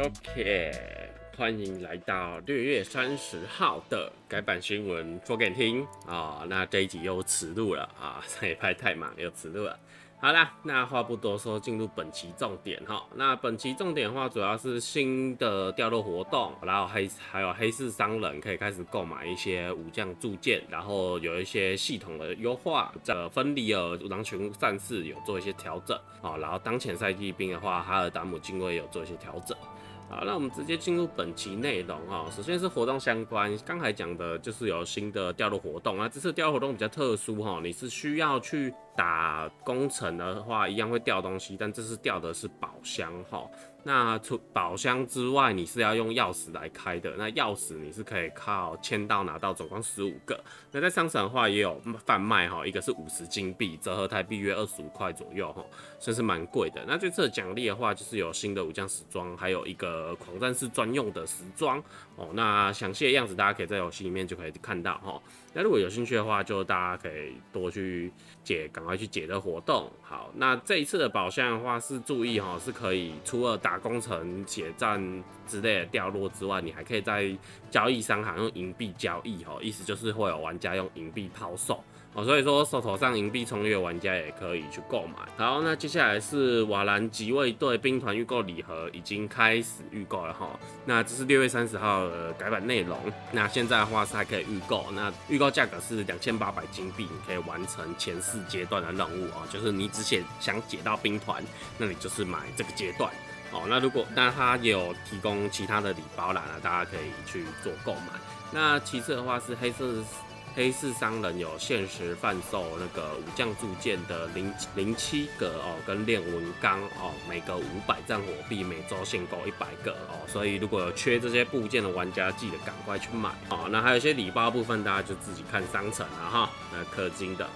OK，欢迎来到六月三十号的改版新闻说给你听啊、那这一集又迟录了啊，上一派太忙又迟录了。好啦，那话不多说，进入本期重点哈。那本期重点的话，主要是新的掉落活动，然后黑还有黑市商人可以开始购买一些武将铸剑，然后有一些系统的优化。这个芬里尔狼群战士有做一些调整啊，然后当前赛季兵的话，哈尔达姆精卫有做一些调整。好，那我们直接进入本期内容哈。首先是活动相关，刚才讲的就是有新的掉落活动啊。这次掉落活动比较特殊哈，你是需要去打工程的话，一样会掉东西，但这次掉的是宝箱哈。那除宝箱之外，你是要用钥匙来开的。那钥匙你是可以靠签到拿到，总共十五个。那在商城的话也有贩卖哈，一个是五十金币，折合台币约二十五块左右哈，算是蛮贵的。那这次的奖励的话，就是有新的武将时装，还有一个狂战士专用的时装哦。那详细的样子大家可以在游戏里面就可以看到哈。那如果有兴趣的话，就大家可以多去解，赶快去解的活动。好，那这一次的宝箱的话是注意哈，是可以除了打工程、血战之类的掉落之外，你还可以在交易商行用银币交易哈，意思就是会有玩家用银币抛售。哦，所以说手头上银币充裕的玩家也可以去购买。好，那接下来是瓦兰即卫队兵团预购礼盒已经开始预购了哈。那这是六月三十号的改版内容。那现在的话是还可以预购，那预购价格是两千八百金币，你可以完成前四阶段的任务啊。就是你只写想解到兵团，那你就是买这个阶段。哦，那如果那它有提供其他的礼包啦，那大家可以去做购买。那其次的话是黑色。黑市商人有限时贩售那个武将铸剑的零零七格哦，跟炼文钢哦，每个五百战火币，每周限购一百个哦，所以如果有缺这些部件的玩家，记得赶快去买哦。那还有一些礼包部分，大家就自己看商城了哈。那氪金的。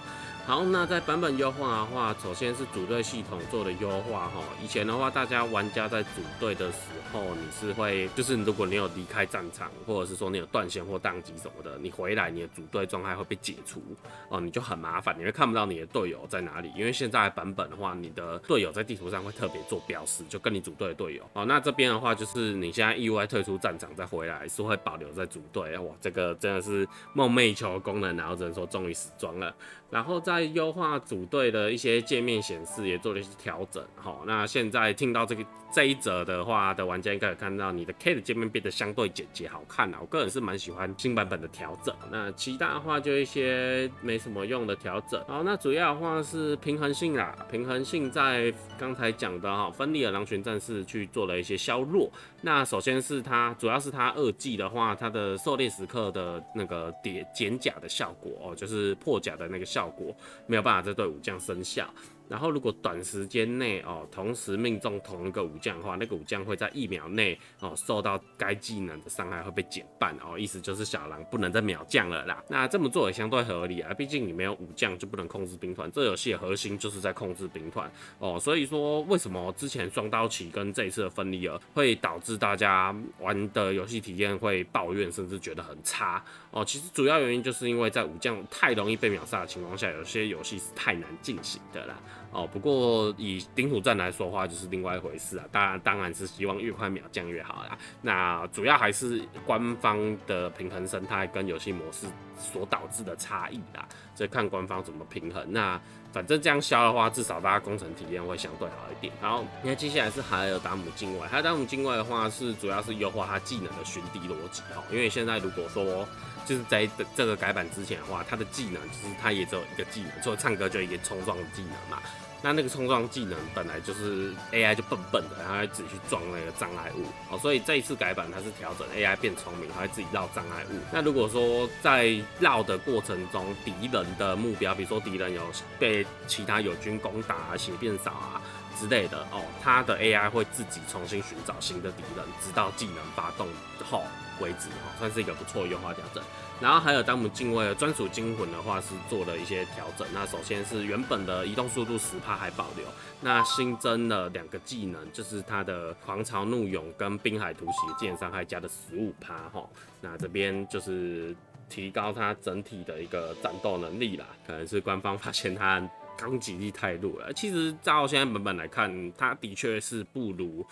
好，那在版本优化的话，首先是组队系统做的优化哈。以前的话，大家玩家在组队的时候，你是会就是如果你有离开战场，或者是说你有断线或宕机什么的，你回来你的组队状态会被解除哦，你就很麻烦，你会看不到你的队友在哪里。因为现在版本的话，你的队友在地图上会特别做标识，就跟你组队的队友哦。那这边的话，就是你现在意外退出战场再回来，是会保留在组队。哇，这个真的是梦寐以求的功能，然后只能说终于死装了。然后在在优化组队的一些界面显示也做了一些调整，好，那现在听到这个。这一则的话的玩家应该有看到你的 K 的界面变得相对简洁好看了，我个人是蛮喜欢新版本的调整。那其他的话就一些没什么用的调整。好，那主要的话是平衡性啦，平衡性在刚才讲的哈，芬利尔狼群战士去做了一些削弱。那首先是它，主要是它二技的话，它的狩猎时刻的那个叠减甲的效果哦，就是破甲的那个效果没有办法在对武将生效。然后，如果短时间内哦，同时命中同一个武将的话，那个武将会在一秒内哦受到该技能的伤害会被减半哦，意思就是小狼不能再秒将了啦。那这么做也相对合理啊，毕竟你没有武将就不能控制兵团，这游戏的核心就是在控制兵团哦。所以说，为什么之前双刀骑跟这一次的分离尔会导致大家玩的游戏体验会抱怨，甚至觉得很差哦？其实主要原因就是因为在武将太容易被秒杀的情况下，有些游戏是太难进行的啦。哦，不过以领土战来说的话，就是另外一回事啊。当然，当然是希望越快秒降越好啦。那主要还是官方的平衡生态跟游戏模式所导致的差异啦。这看官方怎么平衡。那反正这样削的话，至少大家工程体验会相对好一点。然后，那接下来是海尔达姆境外。海尔达姆境外的话，是主要是优化它技能的循敌逻辑哈。因为现在如果说就是在这个改版之前的话，它的技能就是它也只有一个技能，除了唱歌就一个冲撞技能嘛。那那个冲撞技能本来就是 AI 就笨笨的，然后会自己去撞那个障碍物哦，所以这一次改版它是调整 AI 变聪明，它会自己绕障碍物。那如果说在绕的过程中，敌人的目标，比如说敌人有被其他友军攻打啊、血变少啊之类的哦，它的 AI 会自己重新寻找新的敌人，直到技能发动后为止哦，算是一个不错优化调整。然后还有当我们精卫的专属惊魂的话是做了一些调整。那首先是原本的移动速度十趴还保留，那新增了两个技能，就是它的狂潮怒涌跟滨海突袭技能伤害加的十五趴哈。那这边就是提高它整体的一个战斗能力啦。可能是官方发现它攻击力太弱了。其实照现在版本来看，它的确是不如。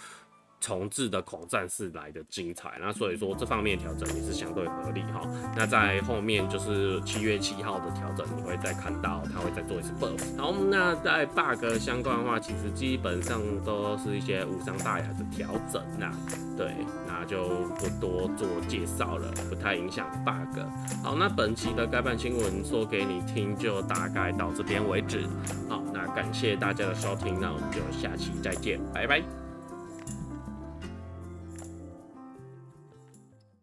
重置的恐战士来的精彩。那所以说这方面调整也是相对合理哈。那在后面就是七月七号的调整，你会再看到它会再做一次 buff。好，那在 bug 相关的话，其实基本上都是一些无伤大雅的调整呐。对，那就不多做介绍了，不太影响 bug。好，那本期的该版新闻说给你听，就大概到这边为止。好，那感谢大家的收听，那我们就下期再见，拜拜。